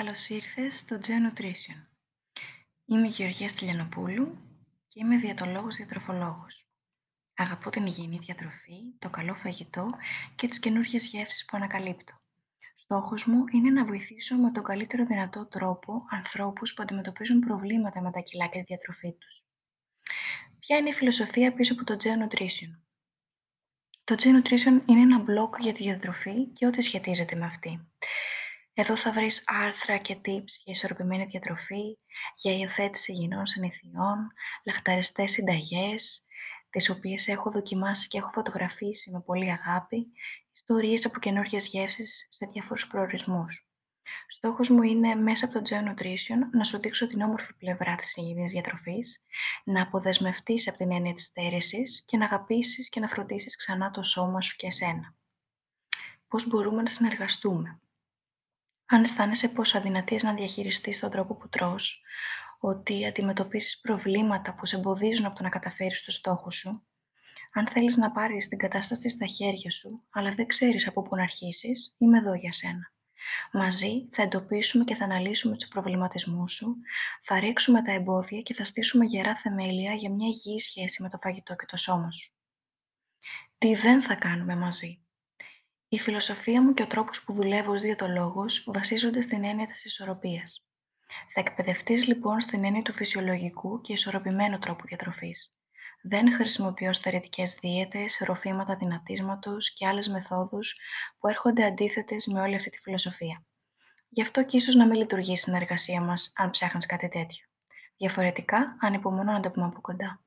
Καλώς ήρθες στο Geo Nutrition. Είμαι η Γεωργία Στυλιανοπούλου και είμαι διατολόγος διατροφολόγος. Αγαπώ την υγιεινή διατροφή, το καλό φαγητό και τις καινούργιες γεύσεις που ανακαλύπτω. Στόχος μου είναι να βοηθήσω με τον καλύτερο δυνατό τρόπο ανθρώπους που αντιμετωπίζουν προβλήματα με τα κιλά και τη διατροφή τους. Ποια είναι η φιλοσοφία πίσω από το Geo Nutrition? Το Geo Nutrition είναι ένα blog για τη διατροφή και ό,τι σχετίζεται με αυτή. Εδώ θα βρεις άρθρα και tips για ισορροπημένη διατροφή, για υιοθέτηση υγιεινών συνηθιών, λαχταριστές συνταγές, τις οποίες έχω δοκιμάσει και έχω φωτογραφίσει με πολύ αγάπη, ιστορίες από καινούργιες γεύσεις σε διάφορους προορισμούς. Στόχος μου είναι μέσα από το Geo Nutrition να σου δείξω την όμορφη πλευρά της υγιεινής διατροφής, να αποδεσμευτείς από την έννοια της στέρησης και να αγαπήσεις και να φροντίσεις ξανά το σώμα σου και εσένα. Πώς μπορούμε να συνεργαστούμε; Αν αισθάνεσαι πως αδυνατείς να διαχειριστείς τον τρόπο που τρως, ότι αντιμετωπίσεις προβλήματα που σε εμποδίζουν από το να καταφέρεις το στόχο σου, αν θέλεις να πάρεις την κατάσταση στα χέρια σου, αλλά δεν ξέρεις από πού να αρχίσεις, είμαι εδώ για σένα. Μαζί θα εντοπίσουμε και θα αναλύσουμε τους προβληματισμούς σου, θα ρίξουμε τα εμπόδια και θα στήσουμε γερά θεμέλια για μια υγιή σχέση με το φαγητό και το σώμα σου. Τι δεν θα κάνουμε μαζί; Η φιλοσοφία μου και ο τρόπος που δουλεύω ως διαιτολόγος βασίζονται στην έννοια της ισορροπίας. Θα εκπαιδευτείς λοιπόν στην έννοια του φυσιολογικού και ισορροπημένου τρόπου διατροφής. Δεν χρησιμοποιώ στερετικές δίαιτες, ροφήματα δυνατίσματος και άλλες μεθόδους που έρχονται αντίθετες με όλη αυτή τη φιλοσοφία. Γι' αυτό και ίσως να μην λειτουργεί η συνεργασία μας αν ψάχνεις κάτι τέτοιο. Διαφορετικά, ανυπομονώ να τα πούμε από κοντά.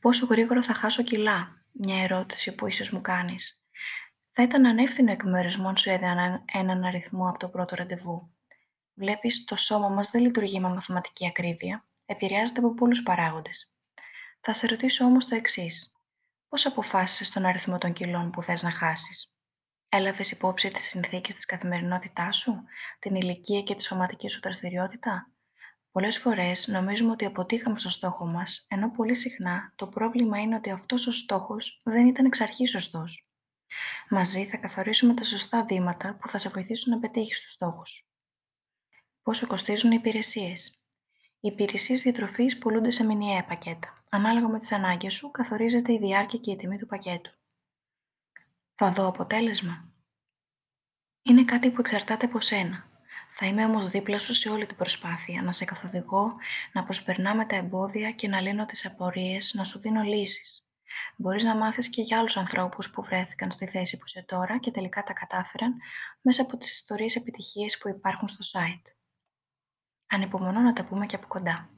Πόσο γρήγορα θα χάσω κιλά, μια ερώτηση που ίσως μου κάνεις. Θα ήταν ανεύθυνο εκ μέρους μου αν σου έδιναν έναν αριθμό από το πρώτο ραντεβού. Βλέπεις, το σώμα μας δεν λειτουργεί με μαθηματική ακρίβεια, επηρεάζεται από πολλούς παράγοντες. Θα σε ρωτήσω όμως το εξής. Πώς αποφάσισες τον αριθμό των κιλών που θες να χάσεις; Έλαβες υπόψη τις συνθήκες της καθημερινότητάς σου, την ηλικία και τη σωματική σου δραστηριότητα; Πολλές φορές νομίζουμε ότι αποτύχαμε στο στόχο μας, ενώ πολύ συχνά το πρόβλημα είναι ότι αυτός ο στόχος δεν ήταν εξ αρχής σωστός. Μαζί θα καθορίσουμε τα σωστά βήματα που θα σε βοηθήσουν να πετύχεις τους στόχους. Πόσο κοστίζουν οι υπηρεσίες. Οι υπηρεσίες διατροφής πουλούνται σε μηνιαία πακέτα. Ανάλογα με τις ανάγκες σου, καθορίζεται η διάρκεια και η τιμή του πακέτου. Θα δω αποτέλεσμα. Είναι κάτι που εξαρτάται από σένα. Θα είμαι όμως δίπλα σου σε όλη την προσπάθεια, να σε καθοδηγώ, να προσπερνάμε τα εμπόδια και να λύνω τις απορίες, να σου δίνω λύσεις. Μπορείς να μάθεις και για άλλους ανθρώπους που βρέθηκαν στη θέση που είσαι τώρα και τελικά τα κατάφεραν μέσα από τις ιστορίες επιτυχίες που υπάρχουν στο site. Ανυπομονώ να τα πούμε και από κοντά.